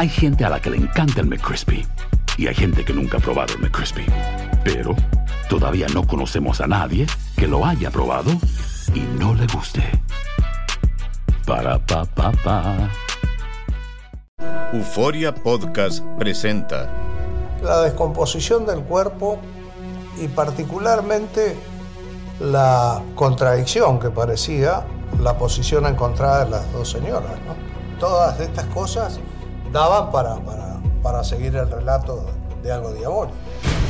Hay gente a la que le encanta el McCrispy y hay gente que nunca ha probado el McCrispy. Pero todavía no conocemos a nadie que lo haya probado y no le guste. Para pa pa pa. Euforia Podcast presenta la descomposición del cuerpo y particularmente la contradicción que parecía la posición encontrada de las dos señoras. ¿no? Todas estas cosas daban para, para, para seguir el relato de algo diabólico.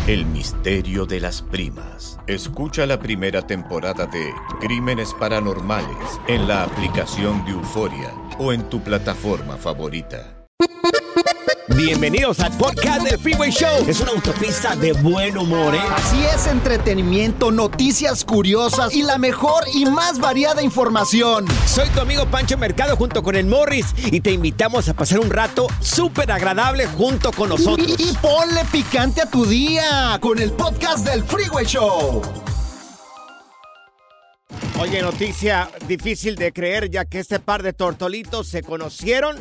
El misterio de las primas. Escucha la primera temporada de Crímenes Paranormales en la aplicación de Euforia o en tu plataforma favorita. Bienvenidos al podcast del Freeway Show. Es una autopista de buen humor, ¿eh? Así es, entretenimiento, noticias curiosas y la mejor y más variada información. Soy tu amigo Pancho Mercado junto con el Morris y te invitamos a pasar un rato súper agradable junto con nosotros. Y, y ponle picante a tu día con el podcast del Freeway Show. Oye, noticia difícil de creer ya que este par de tortolitos se conocieron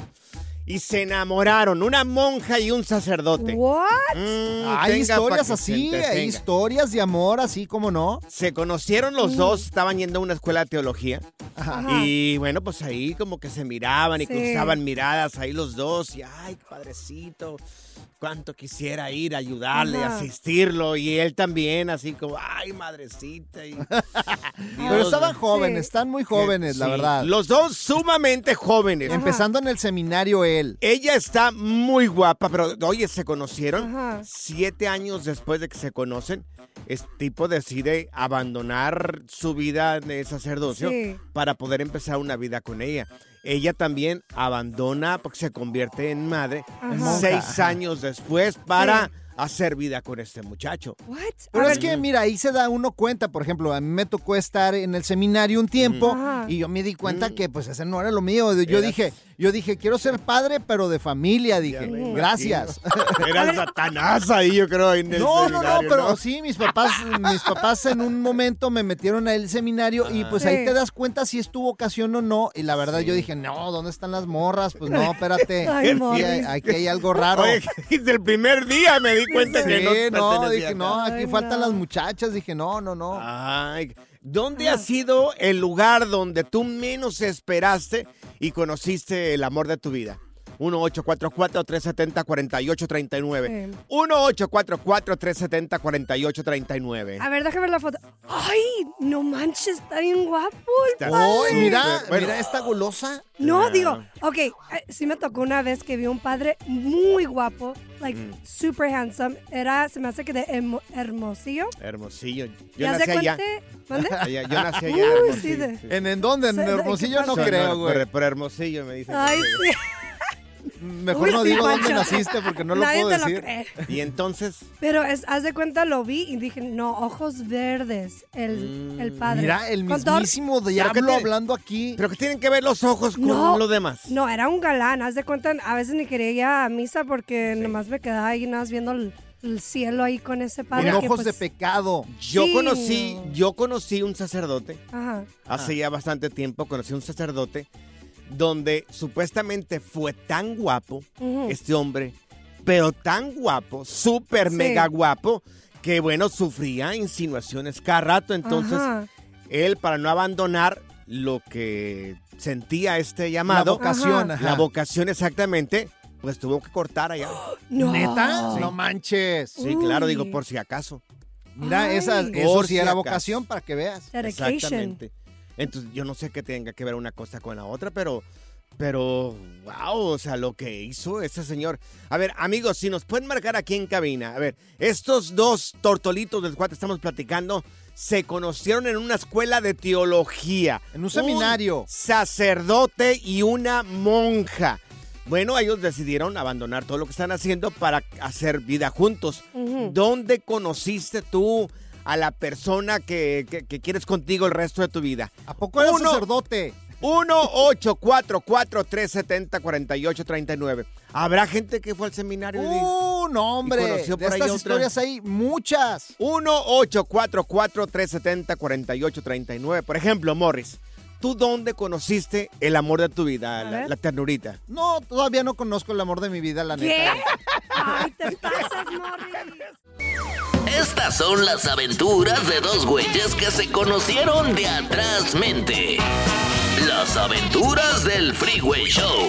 y se enamoraron, una monja y un sacerdote. What? Mm, Hay historias así, hay historias de amor así como no. Se conocieron los dos, estaban yendo a una escuela de teología. Ajá. Y bueno, pues ahí como que se miraban y Sí. cruzaban miradas ahí los dos. Y ay, padrecito, cuánto quisiera ir a ayudarle, Ajá. asistirlo. Y él también, así como, ay, madrecita. y- Pero estaban jóvenes, Sí. están muy jóvenes, la verdad. Los dos sumamente jóvenes. Empezando en el seminario él. Ella está muy guapa, pero oye, se conocieron Ajá. siete años después de que se conocen. Este tipo decide abandonar su vida de sacerdocio Sí. para poder empezar una vida con ella. Ella también abandona porque se convierte en madre Ajá. seis años después para hacer vida con este muchacho. What? Pero A es ver, que, mira, ahí se da uno cuenta, por ejemplo, a mí me tocó estar en el seminario un tiempo Ajá. y yo me di cuenta que pues ese no era lo mío. Yo dije, yo dije, quiero ser padre, pero de familia, dije. Gracias. Era el satanás ahí, yo creo, en el No, no, no, pero sí, mis papás, mis papás en un momento me metieron al seminario y pues ahí te das cuenta si es tu vocación o no. Y la verdad yo dije, no, ¿dónde están las morras? Pues no, espérate. Ay, aquí, hay, aquí hay algo raro. Oye, desde el primer día me di cuenta Sí, que no no, dije, acá. no, aquí Ay, faltan no. las muchachas. Dije, no, no, no. Ay, ¿dónde ha sido el lugar donde tú menos esperaste y conociste el amor de tu vida? 1-844-370-4839. Sí. 1-844-370-4839. A ver, déjame ver la foto. Ay, no manches, está bien guapo. el padre. mira, Bueno. mira esta golosa. No, digo, ok, eh, sí me tocó una vez que vi un padre muy guapo, like Mm. super handsome. Era, se me hace que de hermo- Hermosillo. Hermosillo. Yo ¿Ya nací se allá. ¿Mande? Allá- Yo nací allá en Uy, sí, de-. ¿En, en dónde? ¿En Hermosillo? No creo, Por- güey. Por, Hermosillo me dicen. Ay, sí. Mejor Uy, no sí, digo dónde naciste porque no lo Nadie puedo te decir. lo cree. Y entonces, Pero es, haz de cuenta, lo vi y dije, no, ojos verdes, el, el padre. Mira, el Con mismísimo que diablo tiene- hablando aquí. ¿pero qué tienen que ver los ojos con No, lo demás? No, era un galán. Haz de cuenta, a veces ni quería ir a misa porque nomás me quedaba ahí nada más viendo el, el cielo ahí con ese padre. Con que, ojos de pues, pecado. Yo Sí, conocí, no. yo conocí un sacerdote Ajá. hace ya bastante tiempo, conocí un sacerdote donde supuestamente fue tan guapo este hombre, pero tan guapo, súper Sí. mega guapo, que bueno, sufría insinuaciones cada rato. Entonces, Ajá. él para no abandonar lo que sentía este La llamado, vocación. Ajá. ajá. la vocación exactamente, pues tuvo que cortar allá. No. ¿Neta? Sí. No manches. Sí, claro, digo, por si acaso. Mira, Ay. esa, eso Por sí si era acaso. vocación para que veas. Dedication. Exactamente. Entonces, yo no sé qué tenga que ver una cosa con la otra, pero, pero, wow, o sea, lo que hizo ese señor. A ver, amigos, si nos pueden marcar aquí en cabina, a ver, estos dos tortolitos del cual estamos platicando se conocieron en una escuela de teología. En un seminario. sacerdote y una monja. Bueno, ellos decidieron abandonar todo lo que están haciendo para hacer vida juntos. ¿Dónde conociste tú a la persona que, que- que quieres contigo el resto de tu vida? ¿A poco eres Uno- sacerdote? 1-844-370-4839. ¿Habrá gente que fue al seminario? Uh, no, hombre. conoció De por ahí estas otra? historias hay muchas. 1-844-370-4839. Por ejemplo, Morris, ¿tú dónde conociste el amor de tu vida, la, ternurita? No, todavía no conozco el amor de mi vida, la ¿Qué? neta. Ay, te pasas, Morris. Estas son las aventuras de dos güeyes que se conocieron de atrás mente. Las aventuras del Freeway Show.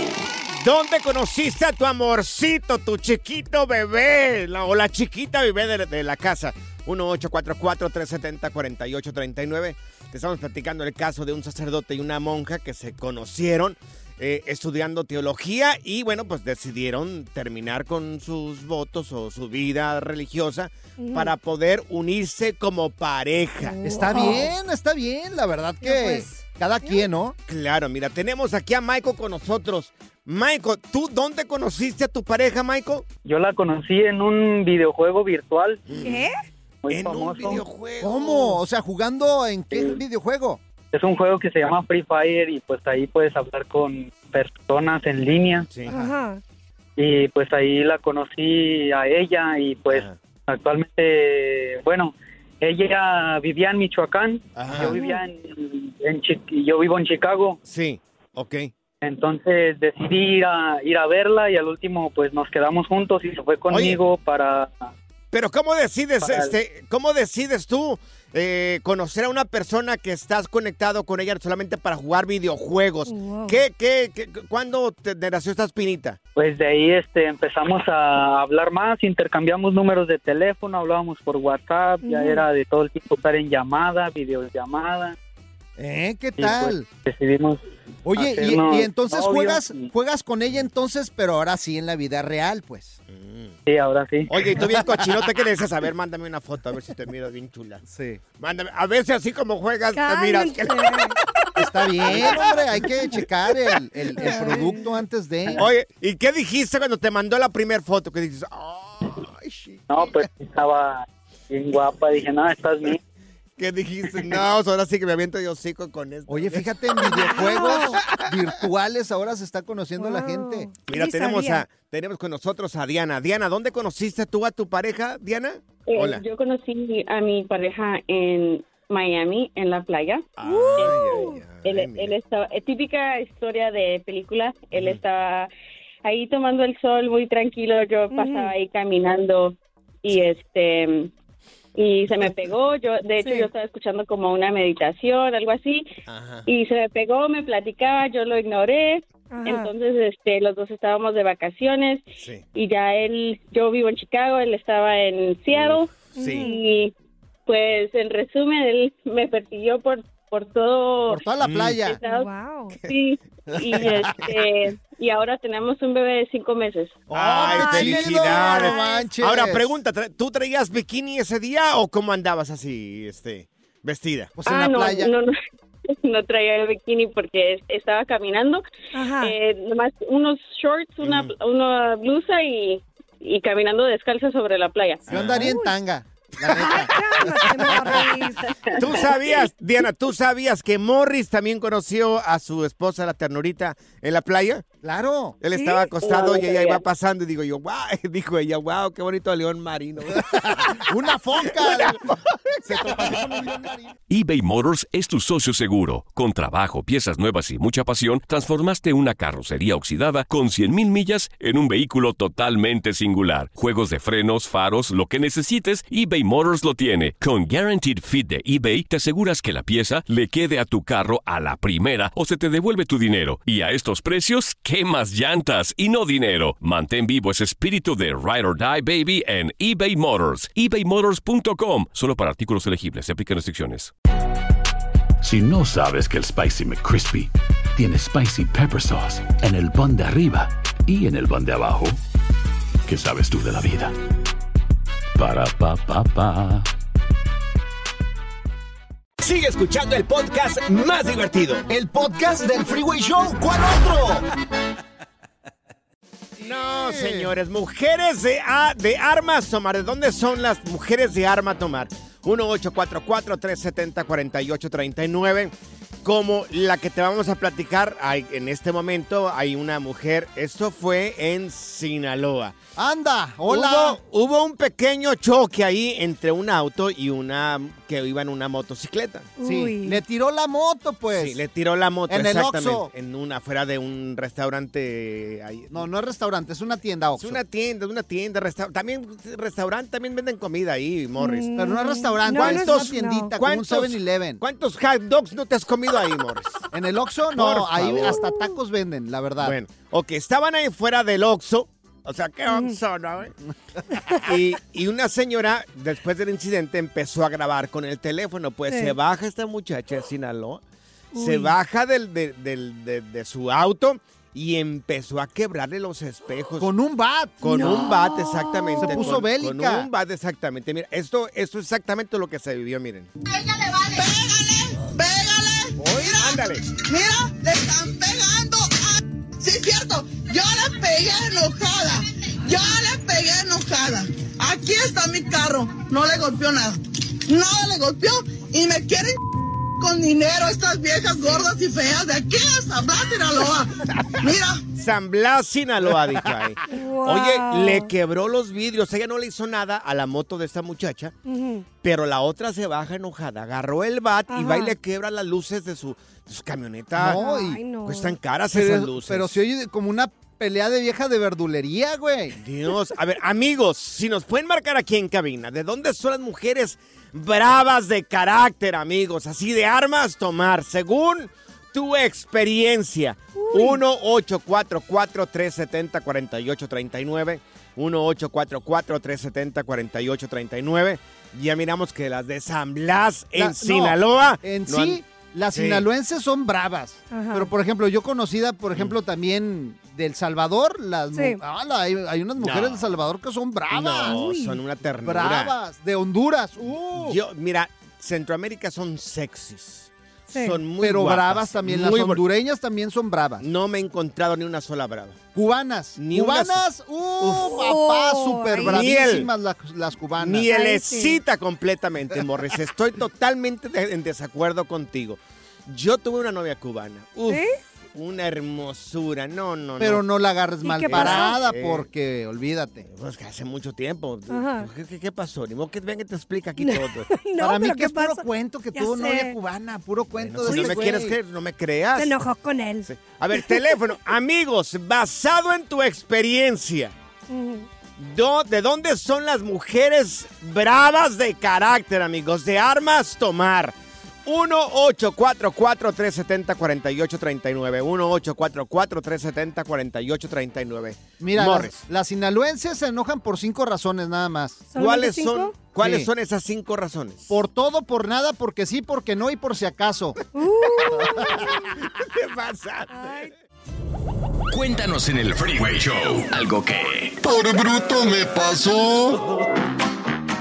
¿Dónde conociste a tu amorcito, tu chiquito bebé la- o la chiquita bebé de, de la casa? 1-844-370-4839. Te estamos platicando el caso de un sacerdote y una monja que se conocieron eh, estudiando teología y bueno, pues decidieron terminar con sus votos o su vida religiosa para poder unirse como pareja. Está bien, está bien. La verdad que pues, cada quien, ¿no? Claro, mira, tenemos aquí a Michael con nosotros. Michael, ¿tú dónde conociste a tu pareja, Michael? Yo la conocí en un videojuego virtual ¿Qué? Muy en un famoso. videojuego. ¿Cómo? O sea, jugando en qué videojuego? Es un juego que se llama Free Fire y pues ahí puedes hablar con personas en línea Sí. Ajá. y pues ahí la conocí a ella y pues Ajá. actualmente, bueno, ella vivía en Michoacán, Ajá. yo vivía en, en yo vivo en Chicago, Sí, ok. entonces decidí ir a, ir a verla y al último pues nos quedamos juntos y se fue conmigo para Pero ¿cómo decides, Para- este, cómo decides tú eh, conocer a una persona que estás conectado con ella solamente para jugar videojuegos? Wow. ¿Qué, qué, qué, cuándo te nació esta espinita? Pues de ahí este empezamos a hablar más, intercambiamos números de teléfono, hablábamos por WhatsApp, ya era de todo el tiempo estar en llamada, videollamada. ¿Eh? ¿Qué y, tal? pues, decidimos Oye, y, entonces juegas, juegas con ella entonces, pero ahora sí en la vida real, pues. Sí, ahora sí. Oye, y tú bien cochinote que le dices, a ver, mándame una foto, a ver si te miras bien chula. Sí. Mándame, a ver si así como juegas, te miras. Está bien, hombre, hay que checar el, el- el producto antes de... Oye, ¿y qué dijiste cuando te mandó la primera foto? Que dices, ay. No, pues estaba bien guapa, dije, no, estás bien. ¿Qué dijiste? No, ahora sí que me aviento yo hocico con esto. Oye, fíjate, en videojuegos virtuales ahora se está conociendo la Wow. gente. Mira, tenemos, sabía. a, tenemos con nosotros a Diana. Diana, ¿dónde conociste tú a tu pareja, Diana? Eh, Hola. Yo conocí a mi pareja en Miami, en la playa. Ay, ay, ay, Él, mira. él estaba, eh, típica historia de película, él estaba ahí tomando el sol muy tranquilo, yo pasaba ahí caminando y este y se me pegó, yo de hecho Sí. yo estaba escuchando como una meditación, algo así, Ajá. y se me pegó, me platicaba, yo lo ignoré, Ajá. entonces este los dos estábamos de vacaciones Sí. y ya él, yo vivo en Chicago, él estaba en Seattle Sí. y pues en resumen él me persiguió por por todo Por toda la playa. Wow. Sí, y este y ahora tenemos un bebé de cinco meses. Ay, ¡Oh, qué felicidades. No manches. Ahora, pregunta, ¿tra- ¿tú traías bikini ese día o cómo andabas así, este, vestida? Pues en ah, la no, playa. no, no, no traía el bikini porque es- estaba caminando, Ajá. eh, nomás unos shorts, una, una blusa y, y caminando descalza sobre la playa. Yo andaría en tanga, la neta. ¿Tú sabías, Diana, tú sabías que Morris también conoció a su esposa, la ternurita, en la playa? Claro. Él ¿Sí? estaba acostado y ella iba pasando y digo yo, wow, dijo ella, wow, qué bonito león marino. Una foca. Se con un león marino. eBay Motors es tu socio seguro. Con trabajo, piezas nuevas y mucha pasión, transformaste una carrocería oxidada con 100.000 millas en un vehículo totalmente singular. Juegos de frenos, faros, lo que necesites, eBay Motors lo tiene. Con Guaranteed Fit de eBay, te aseguras que la pieza le quede a tu carro a la primera o se te devuelve tu dinero. Y a estos precios, ¿qué más llantas y no dinero? Mantén vivo ese espíritu de Ride or Die Baby en eBay Motors. ebaymotors.com. Solo para artículos elegibles. Se aplican restricciones. Si no sabes que el Spicy McCrispy tiene Spicy Pepper Sauce en el pan de arriba y en el pan de abajo, ¿qué sabes tú de la vida? Para, pa, pa, pa. Sigue escuchando el podcast más divertido. El podcast del Freeway Show. ¿Cuál otro? No, señores, mujeres de, a- de armas tomar. ¿De dónde son las mujeres de arma tomar? 1844-370-4839. Como la que te vamos a platicar hay- en este momento, hay una mujer. Esto fue en Sinaloa. Anda, hola. Hubo, hubo un pequeño choque ahí entre un auto y una que iba en una motocicleta. Sí, Uy. le tiró la moto, pues. Sí, le tiró la moto En el exactamente. Oxxo. En una, afuera de un restaurante ahí. No, no es restaurante, es una tienda, Es Oxxo. una tienda, es una tienda, resta- también restaurante, también venden comida ahí, Morris. Mm, Pero no es restaurante, no, es no, una no. tiendita como un ¿Cuántos- 7-Eleven. ¿Cuántos hot dogs no te has comido ahí, Morris? En el Oxxo, no, Por ahí favor. hasta tacos venden, la verdad. Bueno, ok, estaban ahí fuera del Oxxo. O sea, ¿qué Oxxo, no? y, y una señora, después del incidente, empezó a grabar con el teléfono. Pues Sí. se baja esta muchacha de Sinaloa, se baja del, de, del- de- de su auto y empezó a quebrarle los espejos. Con un bat. Con No. un bat, exactamente. Se puso con, bélica. Con un bat, exactamente. Mira, esto, esto es exactamente lo que se vivió, miren. Pégale, Ándale. mira, le están pegando. a- Sí, es cierto, yo le pegué enojada. Yo le pegué enojada. Aquí está mi carro. No le golpeó nada. Nada le golpeó y me quieren con dinero estas viejas gordas y feas de aquí a San Blas, Sinaloa. Mira, San Blas, Sinaloa, dijo ahí. Wow. Oye, le quebró los vidrios. Ella no le hizo nada a la moto de esta muchacha, pero la otra se baja enojada. Agarró el bat y va y le quebra las luces de su, de su camioneta. No, y- Ay, no. Cuestan caras esas Pero, luces. pero se oye como una pelea de vieja de verdulería, güey. Dios, a ver, amigos, si nos pueden marcar aquí en cabina, ¿de dónde son las mujeres bravas de carácter, amigos? Así de armas tomar, según tu experiencia. 1-844-370-4839. 1-844-370-4839. Ya miramos que las de San Blas en La- no, Sinaloa. En no sí, han- las Sí. sinaloenses son bravas. Ajá. Pero, por ejemplo, yo conocida, por ejemplo, también del Salvador, las Sí. Hay, hay unas mujeres No. del Salvador que son bravas. No, Uy. son una ternura. Bravas. De Honduras. ¡uh! Yo, mira, Centroamérica son sexys. Sí. Son muy pero guapas, bravas también. Las hondureñas también son bravas. No me he encontrado ni una sola brava. Cubanas. Ni una cubanas. ¡Uh, Uf. papá! Oh, Súper bravísimas las, las cubanas. Mielecita completamente, Morris. Estoy totalmente de- en desacuerdo contigo. Yo tuve una novia cubana. Uf, ¿Sí? Una hermosura. No, no, Pero no. no la agarres ¿Y mal parada Eh. porque, olvídate. Pues que hace mucho tiempo. Ajá. ¿Qué, qué- qué pasó? Ni modo que venga y te explica aquí todo. No, Para mí pero que ¿qué es puro cuento que Ya tuvo sé. novia cubana, puro cuento Bueno, si de no me quieres creer, no me creas. Se enojó con él. Sí. A ver, teléfono. Amigos, basado en tu experiencia. Do- ¿De dónde son las mujeres bravas de carácter, amigos? De armas tomar. 1-844-370-4839. 1-844-370-4839. Mira, Morris, las, las sinaloenses se enojan por cinco razones nada más. ¿Solamente ¿cuáles cinco? son, ¿cuáles Sí. son esas cinco razones? Por todo, por nada, porque sí, porque no y por si acaso. ¿Qué pasa? Ay, Cuéntanos en el Freeway Show algo que... Por bruto me pasó.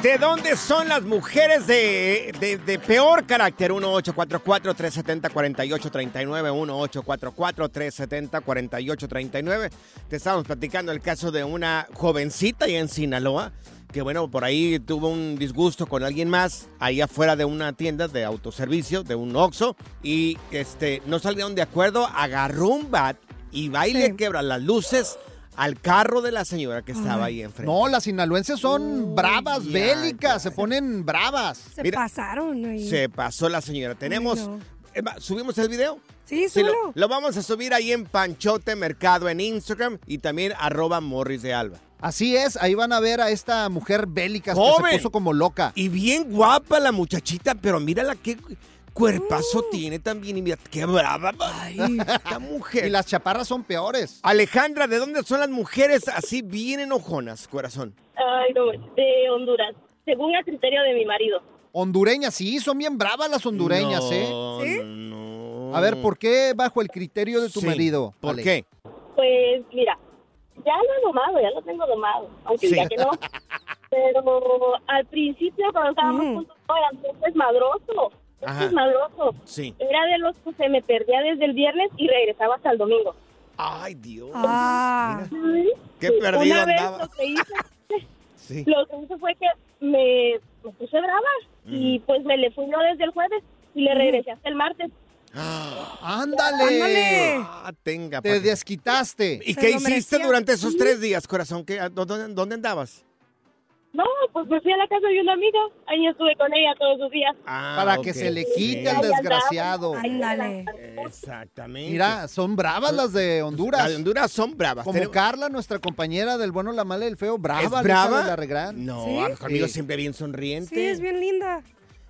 ¿De dónde son las mujeres de, de- de peor carácter? 1-844-370-4839. 1-844-370-4839. Te estábamos platicando el caso de una jovencita allá en Sinaloa. Que bueno, por ahí tuvo un disgusto con alguien más, ahí afuera de una tienda de autoservicio, de un Oxxo, y este, no salieron de acuerdo, agarró un bat y y Sí. quebra las luces al carro de la señora que estaba ahí enfrente. No, las sinaloenses son bravas, ya, bélicas, ya. se ponen bravas. se Mira, pasaron. ahí. Se pasó la señora. Tenemos. no. Eh, ¿Subimos el video? Sí, Sí, lo, solo. lo vamos a subir ahí en Panchote Mercado en Instagram y también arroba Morris de Alba. Así es, ahí van a ver a esta mujer bélica que se puso como loca. Y bien guapa la muchachita, pero mírala qué cuerpazo tiene también y mira qué brava. Ay, esta mujer. Y las chaparras son peores. Alejandra, ¿de dónde son las mujeres así bien enojonas, corazón? Ay, no, de Honduras, según el criterio de mi marido. Hondureñas, sí, son bien bravas las hondureñas, No, ¿eh? ¿Sí? no. A ver, ¿por qué bajo el criterio de tu Sí, marido? ¿Por Ale? qué? Pues mira, ya lo he domado, ya lo tengo domado, aunque Sí. diga que no. Pero al principio, cuando estábamos Ujú. juntos, era muy desmadroso. Ajá. Muy desmadroso. Sí. Era de los que se me perdía desde el viernes y regresaba hasta el domingo. Ay, Dios. Ah. Qué perdido Una vez andaba. lo que hice, Sí. lo que hice fue que me, me puse brava y pues me le fui no desde el jueves y le regresé hasta el martes. ¡Ándale! Ah, tenga. Te que- desquitaste. ¿Y Se qué hiciste merecía. durante esos tres días, corazón? ¿Qué, dónde, ¿Dónde andabas? No, pues me fui a la casa de una amiga. Ahí estuve con ella todos los días. Para que ok. se le quite Sí. al desgraciado. Ándale. Exactamente. Mira, son bravas las de Honduras. Las de Honduras son bravas. Como Tenemos- Carla, nuestra compañera del bueno, la mala y el feo, brava. ¿Es brava? de la. No, ¿Sí? ah, conmigo Sí. siempre bien sonriente. Sí, es bien linda.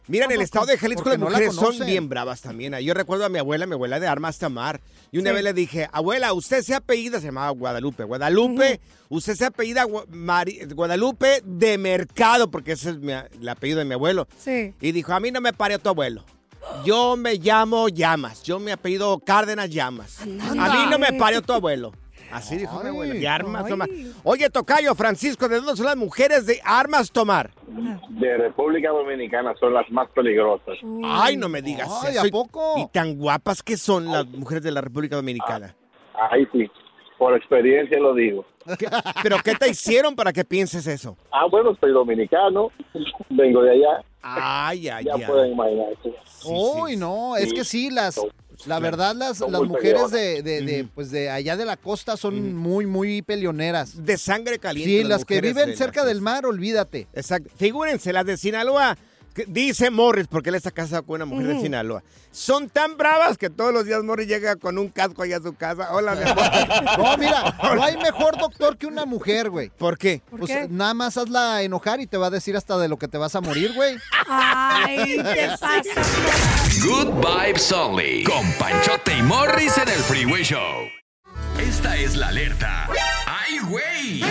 Mira, en el estado de Jalisco las no la mujeres son conocen. bien bravas también. Yo recuerdo a mi abuela, mi abuela de Armas Tamar. Y una Sí. vez le dije, abuela, usted se apellida, se llamaba Guadalupe. Guadalupe, usted se apellida Guadalupe de Mercado, porque ese es mi- el apellido de mi abuelo. Sí. Y dijo, a mí no me pare tu abuelo. Yo me llamo Llamas. Yo me apellido Cárdenas Llamas. A mí no me pare tu abuelo. Así dijo mi. De Armas Ay. Tomar. Oye, Tocayo, Francisco, ¿de dónde son las mujeres de Armas Tomar? de República Dominicana son las más peligrosas. Ay, no me digas Ay, eso. ¿a poco? Y tan guapas que son las mujeres de la República Dominicana. Ahí sí, por experiencia lo digo. ¿Qué- ¿Pero qué te hicieron para que pienses eso? Ah, bueno, soy dominicano, vengo de allá, Ay, ay, ya ay. pueden imaginarse. Uy, no, es Sí. que sí, las, la verdad, las, las mujeres de, de, de, pues de allá de la costa son muy, muy peleoneras. De sangre caliente. Sí, las que mujeres viven de cerca la- del mar, olvídate. Exacto. Figúrense, las de Sinaloa, que dice Morris, porque él está casado con una mujer de Sinaloa. Son tan bravas que todos los días Morris llega con un casco allá a su casa. Hola, mi amor. No, mira, no hay mejor doctor que una mujer, güey. ¿Por qué? ¿Por Pues qué? nada más hazla enojar y te va a decir hasta de lo que te vas a morir, güey. Ay, te pasa. Good Vibes Only. Con Panchote y Morris en el Freeway Show. Esta es la alerta. ¡Ay, güey!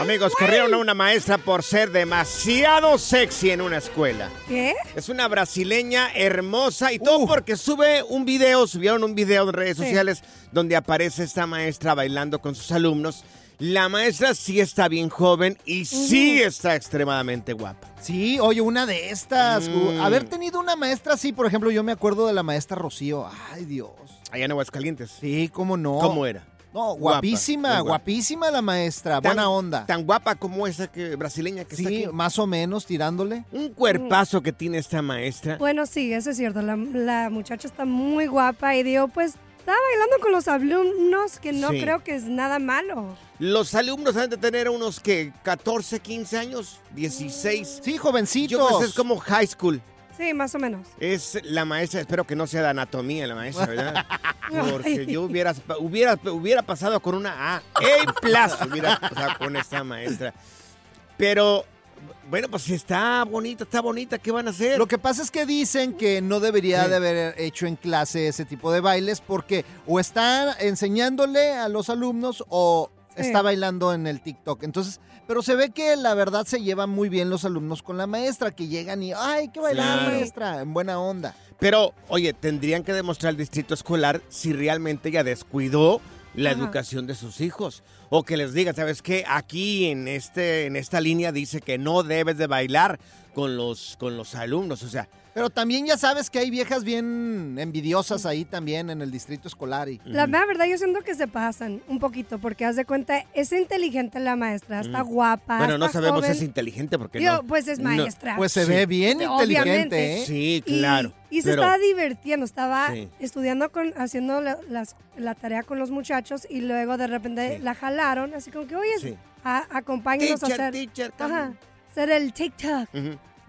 Amigos, corrieron a una maestra por ser demasiado sexy en una escuela. ¿Qué? Es una brasileña hermosa y todo porque sube un video, subieron un video en redes Sí. sociales donde aparece esta maestra bailando con sus alumnos. La maestra sí está bien joven y sí está extremadamente guapa. Sí, oye, una de estas. Mm. u- Haber tenido una maestra así, por ejemplo, yo me acuerdo de la maestra Rocío. Ay, Dios. Allá en Aguascalientes. Sí, cómo no. ¿Cómo era? No, guapísima, guapa. guapísima la maestra, Tan- buena onda. Tan guapa como esa que brasileña que está Sí, aquí. más o menos tirándole. Un cuerpazo que tiene esta maestra. Bueno, sí, eso es cierto. La, la muchacha está muy guapa y digo, pues, estaba bailando con los alumnos, que no Sí. creo que es nada malo. Los alumnos han de tener unos que 14, 15 años, 16. Sí, jovencitos. Yo creo que es como high school. Sí, más o menos. Es la maestra, espero que no sea de anatomía la maestra, ¿verdad? Porque yo hubiera, hubiera, hubiera pasado con una A. A plus hubiera pasado con esta maestra. Pero, bueno, pues si está bonita, está bonita, ¿qué van a hacer? Lo que pasa es que dicen que no debería Sí. de haber hecho en clase ese tipo de bailes porque o está enseñándole a los alumnos o. está bailando en el TikTok. Entonces, pero se ve que la verdad se llevan muy bien los alumnos con la maestra, que llegan y, ay, hay que bailar, Claro. maestra, en buena onda. Pero, oye, tendrían que demostrar al distrito escolar si realmente ella descuidó la Ajá. educación de sus hijos. O que les diga, ¿sabes qué? Aquí en, este, en esta línea dice que no debes de bailar con los, con los alumnos. O sea, Pero también ya sabes que hay viejas bien envidiosas ahí también en el distrito escolar. Y... La verdad, yo siento que se pasan un poquito, porque haz de cuenta, es inteligente la maestra, está guapa. Bueno, no sabemos si es inteligente porque no. pues es no- maestra. Pues se Sí. ve bien Obviamente. inteligente, ¿eh? Sí, claro. Y, se pero- estaba divirtiendo, estaba Sí. estudiando, con, haciendo la, las- la tarea con los muchachos y luego de repente Sí. la así como que, oye, Sí. a- acompáñenos Teacher, a hacer, teacher, ajá, hacer el TikTok.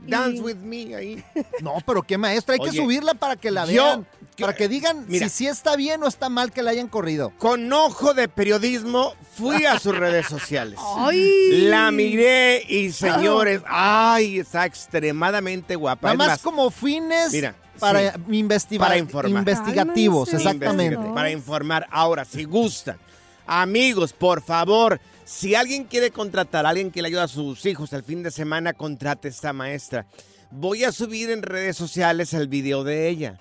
Dance Y- with me ahí. No, pero qué maestra, hay Oye, que subirla para que la yo- vean. que- para que digan mira. si sí está bien o está mal que la hayan corrido. Con ojo de periodismo fui a sus redes sociales. ¡Ay! La miré y señores, ay, está extremadamente guapa. Nada más más, como fines Mira, para sí. investigar, Para informar. investigativos, exactamente. Para informar. Ahora, si gustan, amigos, por favor, si alguien quiere contratar a alguien que le ayude a sus hijos el fin de semana, contrate a esta maestra. Voy a subir en redes sociales el video de ella.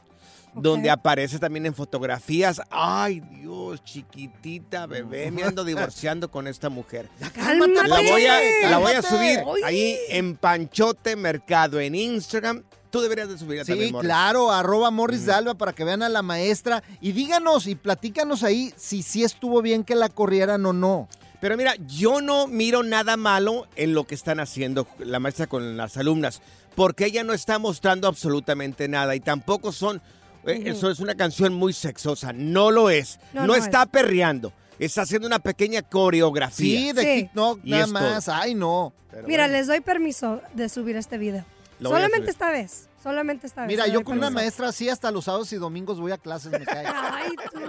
donde aparece también en fotografías. Ay, Dios, chiquitita, bebé, me ando divorciando con esta mujer. Cálmate. La voy a, la voy a subir ahí en Panchote Mercado en Instagram. Tú deberías de subirla Sí, también, Morris. claro, arroba Morris de Alba para que vean a la maestra y díganos y platícanos ahí si sí estuvo bien que la corrieran o no. Pero mira, yo no miro nada malo en lo que están haciendo la maestra con las alumnas, porque ella no está mostrando absolutamente nada y tampoco son, eh, eso es una canción muy sexosa, no lo es, No, no, no está es. perreando, está haciendo una pequeña coreografía. Sí, de Sí. TikTok Y nada más. Ay, no. Pero Mira, bueno. les doy permiso de subir este video. Solamente esta vez. Solamente esta vez. Mira, yo con una maestra así hasta los sábados y domingos voy a clases, me cae. Ay, tú.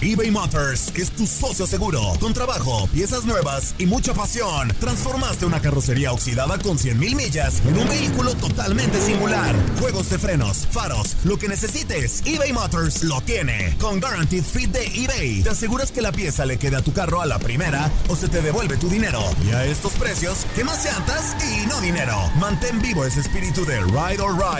eBay Motors es tu socio seguro. Con trabajo, piezas nuevas y mucha pasión, transformaste una carrocería oxidada con 100.000 millas en un vehículo totalmente singular. Juegos de frenos, faros, lo que necesites, eBay Motors lo tiene. Con Guaranteed Fit de eBay, te aseguras que la pieza le quede a tu carro a la primera o se te devuelve tu dinero. Y a estos precios, ¿qué más llantas y no dinero? Mantén vivo ese espíritu de Ride or Ride,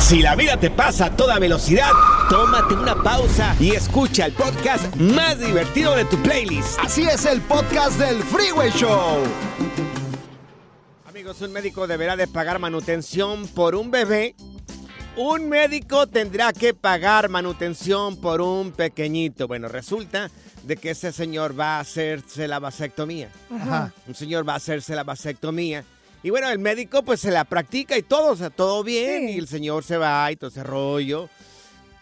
Si la vida te pasa a toda velocidad, tómate una pausa y escucha el podcast más divertido de tu playlist. Así es el podcast del Freeway Show. Amigos, un médico deberá de pagar manutención por un bebé. Un médico tendrá que pagar manutención por un pequeñito. Bueno, resulta de que ese señor va a hacerse la vasectomía. Ajá. Un señor va a hacerse la vasectomía. Y bueno, el médico pues se la practica y todo, o sea, todo bien. Sí. Y el señor se va y todo ese rollo.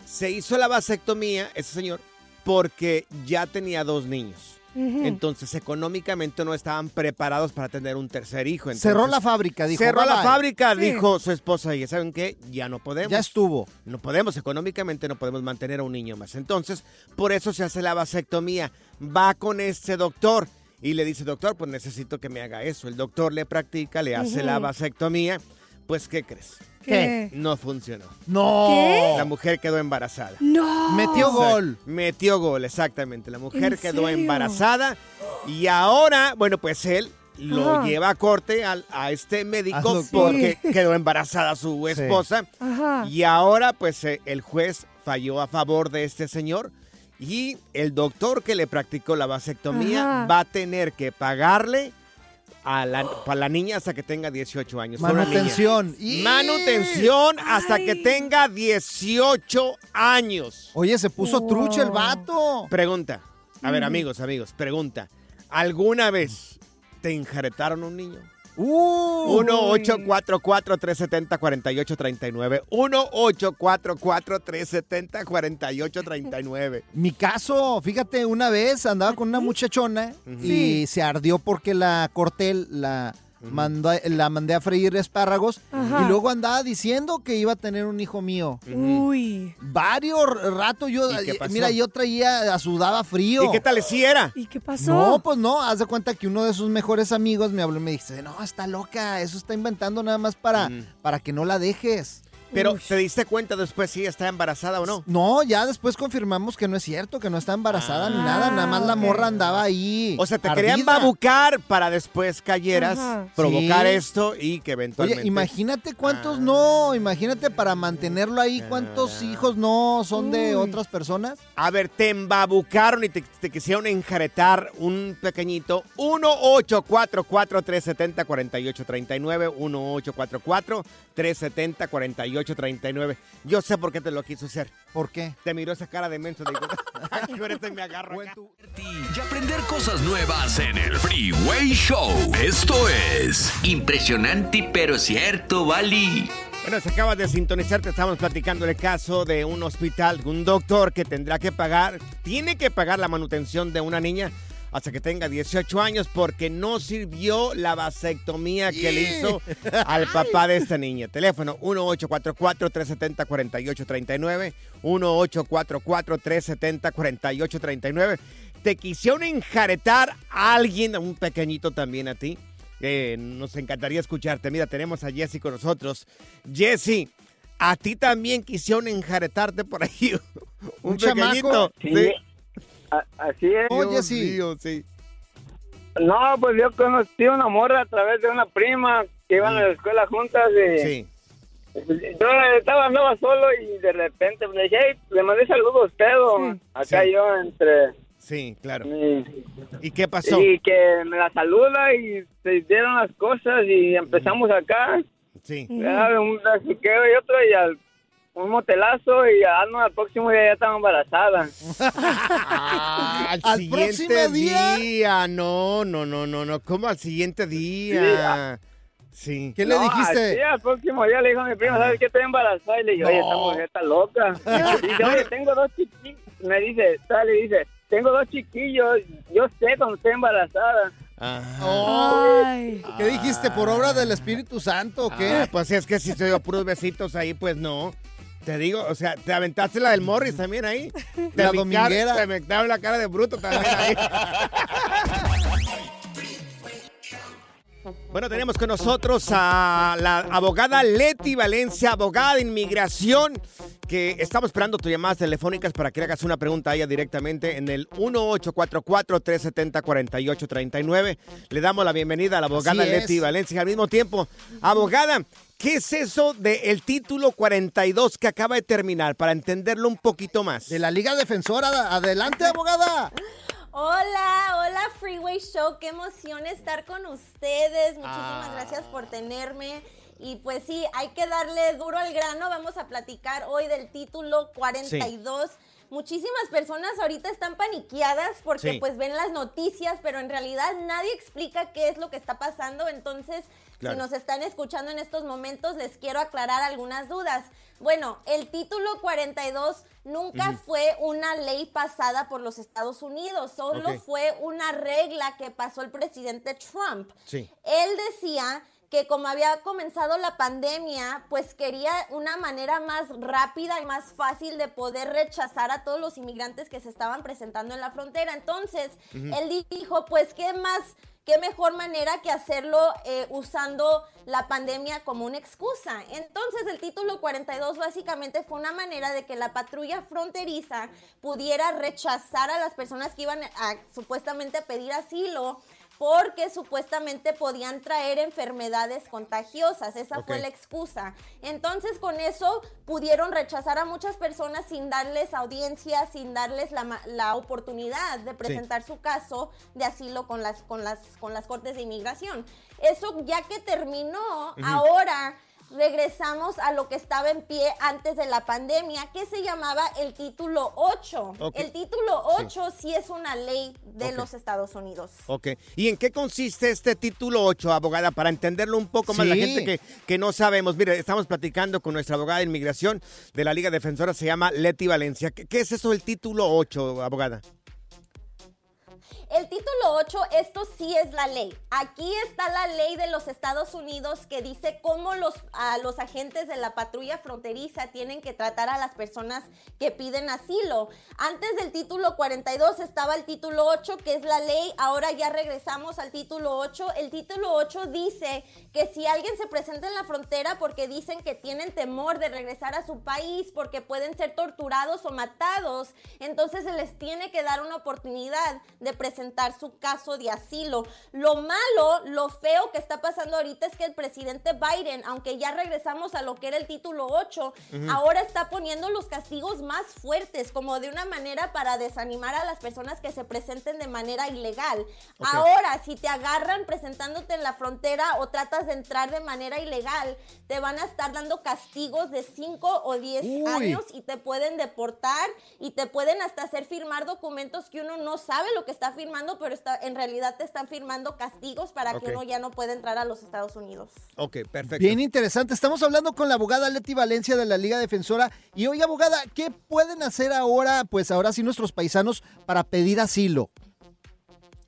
Se hizo la vasectomía, ese señor, porque ya tenía dos niños. Entonces, económicamente no estaban preparados para tener un tercer hijo. Entonces, Cerró la fábrica, dijo. Cerró "Bye, la bye". fábrica, Sí. dijo su esposa. Y ¿saben qué? Ya no podemos. Ya estuvo. No podemos, económicamente no podemos mantener a un niño más. Entonces, por eso se hace la vasectomía. Va con este doctor y le dice, doctor, pues necesito que me haga eso. El doctor le practica, le hace la vasectomía. Pues, ¿qué crees? ¿Qué? No funcionó. No. ¿Qué? La mujer quedó embarazada. No. Metió gol. Metió gol, exactamente. La mujer ¿En quedó serio? embarazada y ahora, bueno, pues él lo Ajá. lleva a corte al- a este médico porque quedó embarazada su Sí. esposa. Ajá. Y ahora, pues eh, el juez falló a favor de este señor y el doctor que le practicó la vasectomía Ajá. va a tener que pagarle a la, para la niña hasta que tenga 18 años. Manutención. Y- Manutención hasta que tenga 18 años. Oye, se puso Wow. trucha el vato. Pregunta. A ver, amigos, amigos, pregunta. ¿Alguna vez te enjaretaron un niño? Uh. 1-844-370-4839. 1-844-370-4839. Mi caso, fíjate, una vez andaba con una muchachona y se ardió porque la corté, la, mandó, la mandé a freír espárragos Ajá. y luego andaba diciendo que iba a tener un hijo mío. Uy. Varios ratos yo, ¿Y qué pasó? mira, yo traía, sudaba frío. ¿Y qué tal si era? ¿Y qué pasó? No, pues no, haz de cuenta que uno de sus mejores amigos me habló y me dice, no, está loca, eso está inventando nada más para, Mm. para que no la dejes. Pero, Uy. ¿te diste cuenta después si está embarazada o no? No, ya después confirmamos que no es cierto, que no está embarazada ni nada, nada más la morra andaba ahí. O sea, te ardida. querían babucar para después cayeras, Ajá. provocar Sí. esto y que eventualmente... Oye, imagínate cuántos Ah. no, imagínate para mantenerlo ahí, cuántos Ah. hijos no son de otras personas. A ver, te embabucaron y te, te quisieron enjaretar un pequeñito. 1-844-370-4839. 1-844-370-4839. 3839. Yo sé por qué te lo quiso hacer. ¿Por qué? Te miró esa cara de menso. Digo, "Ay, ahorita me agarro acá". Y aprender cosas nuevas en el Freeway Show. Esto es impresionante pero cierto, Bali. Bueno, se acaba de sintonizar, te estamos platicando el caso de un hospital, un doctor que tendrá que pagar, tiene que pagar la manutención de una niña hasta que tenga 18 años porque no sirvió la vasectomía que le hizo al papá de esta niña. Teléfono 1844-370-4839, 1844-370-4839. Te quisieron enjaretar a alguien, a un pequeñito también a ti. Eh, nos encantaría escucharte. Mira, tenemos a Jesse con nosotros. Jesse, a ti también quisieron enjaretarte por ahí. Un, ¿Un chamaco? pequeñito. Sí. A- así es. Dios mío, sí. No, pues yo conocí una morra a través de una prima que iban a la escuela juntas y Sí. yo estaba andaba solo y de repente le dije, hey, le mandé saludos, pedo. Acá Sí. yo entre Sí, claro. mi- ¿Y qué pasó? y que me la saluda y se dieron las cosas y empezamos acá. Sí. Ya, un besuqueo y otro y al un motelazo y ya no, al próximo día ya estaba embarazada. Ah, al, Al siguiente día? día. No, no, no, no, no. ¿Cómo al siguiente Sí, día? Sí. No, así, al próximo día le dijo a mi prima, ¿sabes qué? Estoy embarazada. Y le dije, oye, esta mujer está loca. Y dice, oye, tengo dos chiquillos. Me dice, sale y dice, tengo dos chiquillos. Yo sé cuando estoy embarazada. Ay. ¿Qué dijiste? ¿Por obra del Espíritu Santo o qué? Ah, pues es que si se dio puros besitos ahí, pues no. Te digo, o sea, te aventaste la del Morris también ahí. Te La aventaron- dominguera. Te aventaron la cara de bruto también ahí. Bueno, tenemos con nosotros a la abogada Leti Valencia, abogada de inmigración, que estamos esperando tus llamadas telefónicas para que le hagas una pregunta a ella directamente en el 1844-370-4839. Le damos la bienvenida a la abogada. Leti Valencia. Al mismo tiempo, abogada, ¿qué es eso del título 42 que acaba de terminar? Para entenderlo un poquito más. De la Liga Defensora, adelante, abogada. Hola, hola Freeway Show, qué emoción estar con ustedes. Muchísimas Ah. gracias por tenerme. Y pues sí, hay que darle duro al grano. Vamos a platicar hoy del título 42. Muchísimas personas ahorita están paniqueadas porque Sí. pues ven las noticias, pero en realidad nadie explica qué es lo que está pasando. Entonces, Claro. si nos están escuchando en estos momentos, les quiero aclarar algunas dudas. Bueno, el título 42 nunca Ujú. fue una ley pasada por los Estados Unidos, solo fue una regla que pasó el presidente Trump. Sí. Él decía que como había comenzado la pandemia, pues quería una manera más rápida y más fácil de poder rechazar a todos los inmigrantes que se estaban presentando en la frontera. Entonces, él dijo, pues, ¿qué más? ¿Qué mejor manera que hacerlo eh, usando la pandemia como una excusa? Entonces el título 42 básicamente fue una manera de que la patrulla fronteriza pudiera rechazar a las personas que iban a supuestamente pedir asilo porque supuestamente podían traer enfermedades contagiosas. Esa fue la excusa. Entonces, con eso pudieron rechazar a muchas personas sin darles audiencia, sin darles la, la oportunidad de presentar su caso de asilo con las, con las, con las cortes de inmigración. Eso ya que terminó, ahora regresamos a lo que estaba en pie antes de la pandemia, que se llamaba el título 8. Ok. El título 8 sí, es una ley de los Estados Unidos. Ok. ¿Y en qué consiste este título 8, abogada? Para entenderlo un poco más, la gente que, que no sabemos. Mire, estamos platicando con nuestra abogada de inmigración de la Liga Defensora, se llama Leti Valencia. ¿Qué, qué es eso del título 8, abogada? El título 8, esto sí es la ley. Aquí está la ley de los Estados Unidos que dice cómo los, a los agentes de la patrulla fronteriza tienen que tratar a las personas que piden asilo. Antes del título 42 estaba el título 8, que es la ley. Ahora ya regresamos al título 8. El título 8 dice que si alguien se presenta en la frontera porque dicen que tienen temor de regresar a su país, porque pueden ser torturados o matados, entonces se les tiene que dar una oportunidad de presentar presentar su caso de asilo. Lo malo, lo feo que está pasando ahorita es que el presidente Biden, aunque ya regresamos a lo que era el título 8, Ujú. ahora está poniendo los castigos más fuertes, como de una manera para desanimar a las personas que se presenten de manera ilegal. Ok. Ahora, si te agarran presentándote en la frontera o tratas de entrar de manera ilegal, te van a estar dando castigos de 5 o 10 Uy. años y te pueden deportar y te pueden hasta hacer firmar documentos que uno no sabe lo que está firmando, pero está, en realidad te están firmando castigos para que uno ya no pueda entrar a los Estados Unidos. Ok, perfecto. Bien interesante. Estamos hablando con la abogada Leti Valencia de la Liga Defensora. Y oye, abogada, ¿qué pueden hacer ahora, pues ahora sí nuestros paisanos para pedir asilo?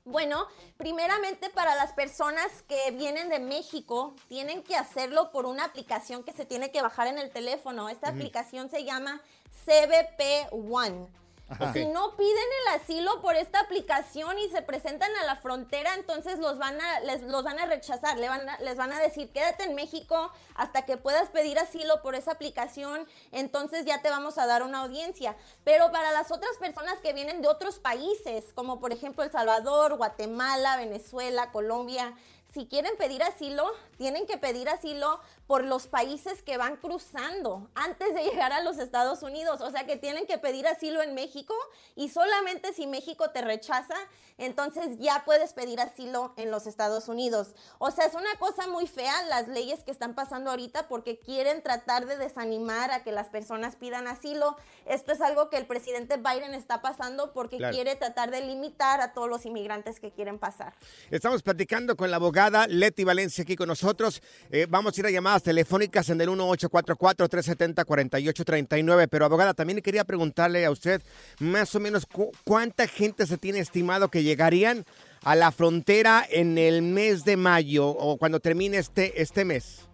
Bueno, primeramente para las personas que vienen de México, tienen que hacerlo por una aplicación que se tiene que bajar en el teléfono. Esta aplicación se llama CBP One. Ajá. Si no piden el asilo por esta aplicación y se presentan a la frontera, entonces los van a, les, los van a rechazar. Le van a- les van a decir, quédate en México hasta que puedas pedir asilo por esa aplicación, entonces ya te vamos a dar una audiencia. Pero para las otras personas que vienen de otros países, como por ejemplo El Salvador, Guatemala, Venezuela, Colombia, si quieren pedir asilo, tienen que pedir asilo por los países que van cruzando antes de llegar a los Estados Unidos. O sea que tienen que pedir asilo en México y solamente si México te rechaza, entonces ya puedes pedir asilo en los Estados Unidos. O sea, es una cosa muy fea las leyes que están pasando ahorita porque quieren tratar de desanimar a que las personas pidan asilo. Esto es algo que el presidente Biden está pasando porque Claro. quiere tratar de limitar a todos los inmigrantes que quieren pasar. Estamos platicando con la abogada Leti Valencia aquí con nosotros. Eh, vamos a ir a llamadas telefónicas en el 1844-370-4839. Pero abogada, también quería preguntarle a usted más o menos cu- cuánta gente se tiene estimado que llegarían a la frontera en el mes de mayo o cuando termine este, este mes.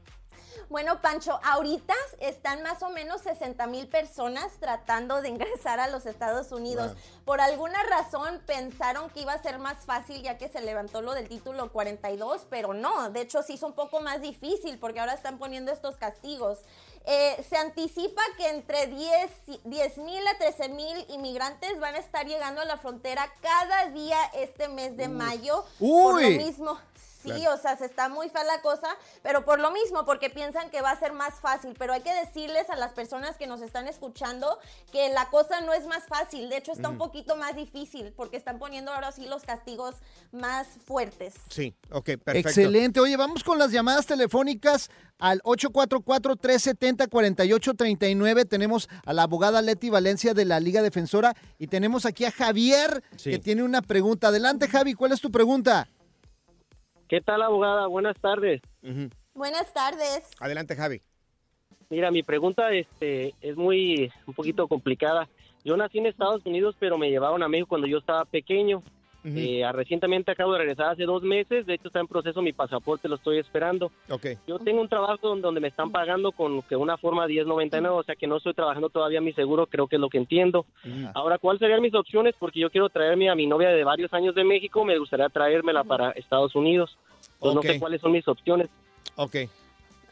Bueno, Pancho, ahorita están más o menos 60 mil personas tratando de ingresar a los Estados Unidos. Por alguna razón pensaron que iba a ser más fácil ya que se levantó lo del título 42, pero no, de hecho sí es un poco más difícil porque ahora están poniendo estos castigos. Eh, se anticipa que entre 10 mil a 13 mil inmigrantes van a estar llegando a la frontera cada día este mes de mayo. Por lo Uy. mismo, Sí, Claro. o sea, se está muy fea la cosa, pero por lo mismo, porque piensan que va a ser más fácil. Pero hay que decirles a las personas que nos están escuchando que la cosa no es más fácil. De hecho, está un poquito más difícil, porque están poniendo ahora sí los castigos más fuertes. Sí, ok, perfecto. Excelente. Oye, vamos con las llamadas telefónicas al 844-370-4839. Tenemos a la abogada Leti Valencia de la Liga Defensora y tenemos aquí a Javier Sí. que tiene una pregunta. Adelante, Javi, ¿cuál es tu pregunta? ¿Qué tal, abogada? Buenas tardes. Buenas tardes. Adelante, Javi. Mira, mi pregunta este, es muy, un poquito complicada. Yo nací en Estados Unidos, pero me llevaron a México cuando yo estaba pequeño. Eh, recientemente acabo de regresar hace dos meses. De hecho, está en proceso mi pasaporte, lo estoy esperando. Ok. Yo tengo un trabajo donde, donde me están pagando con que una forma 1099, o sea que no estoy trabajando todavía mi seguro, creo que es lo que entiendo. Ahora, ¿cuáles serían mis opciones? Porque yo quiero traerme a mi novia de varios años de México, me gustaría traérmela para Estados Unidos. Pues Ok. no sé cuáles son mis opciones. Ok.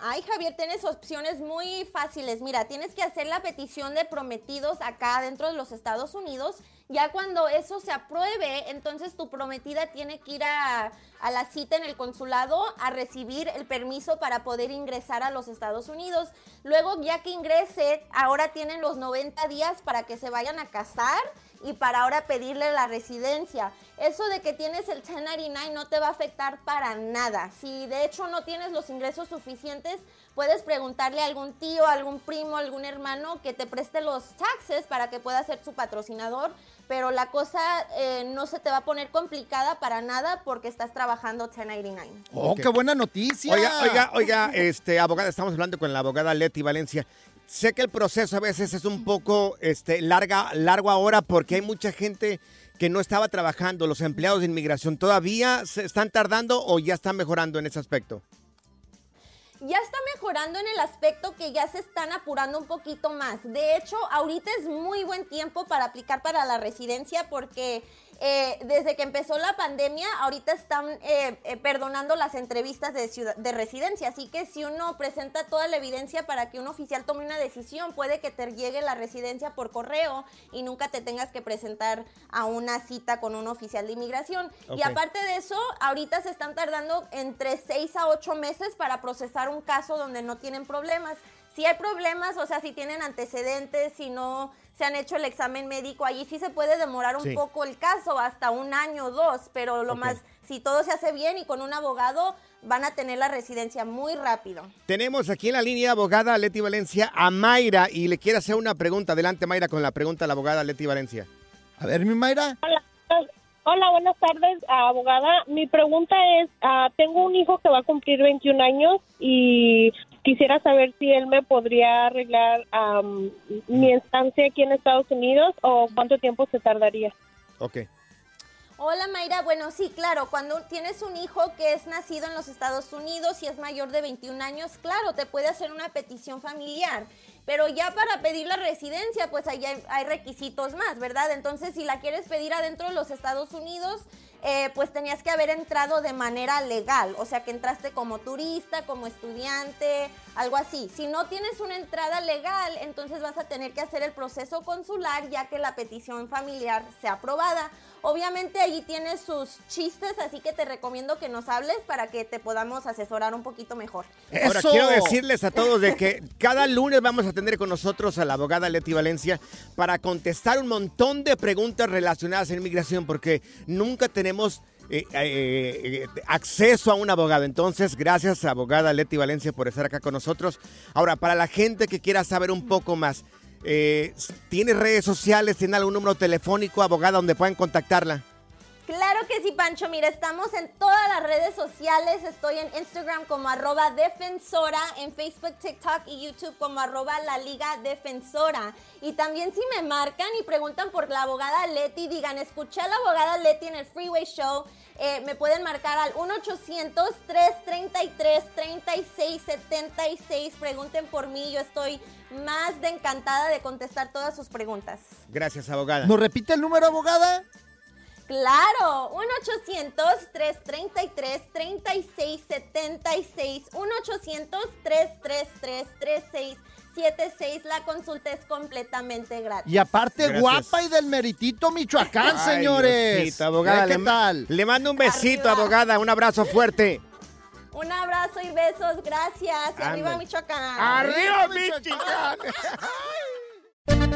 Ay, Javier, tienes opciones muy fáciles. Mira, tienes que hacer la petición de prometidos acá dentro de los Estados Unidos. Ya cuando eso se apruebe, entonces tu prometida tiene que ir a, la cita en el consulado a recibir el permiso para poder ingresar a los Estados Unidos. Luego, ya que ingrese, ahora tienen los 90 días para que se vayan a casar y para ahora pedirle la residencia. Eso de que tienes el 1099 no te va a afectar para nada. Si de hecho no tienes los ingresos suficientes, puedes preguntarle a algún tío, algún primo, algún hermano que te preste los taxes para que pueda ser su patrocinador. Pero la cosa eh, no se te va a poner complicada para nada porque estás trabajando 1099. Oh, qué buena noticia. Oiga, oiga, oiga, este, abogada, estamos hablando con la abogada Leti Valencia. Sé que el proceso a veces es un poco este, larga, largo ahora porque hay mucha gente que no estaba trabajando, los empleados de inmigración. ¿Todavía se están tardando o ya están mejorando en ese aspecto? Ya está mejorando en el aspecto que ya se están apurando un poquito más. De hecho, ahorita es muy buen tiempo para aplicar para la residencia porque eh, desde que empezó la pandemia, ahorita están eh, eh, perdonando las entrevistas de, ciudad- de residencia. Así que si uno presenta toda la evidencia para que un oficial tome una decisión, puede que te llegue la residencia por correo y nunca te tengas que presentar a una cita con un oficial de inmigración. Y aparte de eso, ahorita se están tardando entre 6 a 8 meses para procesar un caso donde no tienen problemas. Si hay problemas, o sea, si tienen antecedentes, si no se han hecho el examen médico, allí sí se puede demorar un Sí. poco el caso, hasta un año o dos, pero lo más, si todo se hace bien y con un abogado, van a tener la residencia muy rápido. Tenemos aquí en la línea abogada Leti Valencia a Mayra y le quiere hacer una pregunta. Adelante, Mayra, con la pregunta a la abogada Leti Valencia. A ver, mi Mayra. Hola, hola, buenas tardes, abogada. Mi pregunta es, ah, tengo un hijo que va a cumplir 21 años y quisiera saber si él me podría arreglar am, mi estancia aquí en Estados Unidos o cuánto tiempo se tardaría. Ok. Hola Mayra, bueno sí, claro, cuando tienes un hijo que es nacido en los Estados Unidos y es mayor de 21 años, claro, te puede hacer una petición familiar, pero ya para pedir la residencia, pues ahí hay, hay requisitos más, ¿verdad? Entonces, si la quieres pedir adentro de los Estados Unidos, eh, pues tenías que haber entrado de manera legal, o sea que entraste como turista, como estudiante, algo así. Si no tienes una entrada legal, entonces vas a tener que hacer el proceso consular ya que la petición familiar sea aprobada. Obviamente allí tienes sus chistes, así que te recomiendo que nos hables para que te podamos asesorar un poquito mejor. Ahora quiero decirles a todos de que cada lunes vamos a tener con nosotros a la abogada Leti Valencia para contestar un montón de preguntas relacionadas a inmigración porque nunca tenemos eh, eh, eh, acceso a un abogado. Entonces, gracias abogada Leti Valencia por estar acá con nosotros. Ahora, para la gente que quiera saber un poco más, eh, ¿tiene redes sociales? ¿Tiene algún número telefónico, abogada, donde puedan contactarla? Claro que sí, Pancho. Mira, estamos en todas las redes sociales. Estoy en Instagram como arroba defensora, en Facebook, TikTok y YouTube como arroba la liga defensora. Y también si me marcan y preguntan por la abogada Leti, digan, escuché a la abogada Leti en el Freeway Show, eh, me pueden marcar al 1-800-333-3676. Pregunten por mí, yo estoy más de encantada de contestar todas sus preguntas. Gracias, abogada. ¿Nos repite el número, abogada? Claro, 1-800-333-3676. 1-800-333-3676. La consulta es completamente gratis. Y aparte, Gracias. guapa y del meritito Michoacán, Ay, señores. Diosito, abogada, ¿Eh, ¿Qué le, tal? le mando un besito, abogada. Un abrazo fuerte. Un abrazo y besos, gracias. Y arriba. Michoacán. ¡Arriba, Michoacán!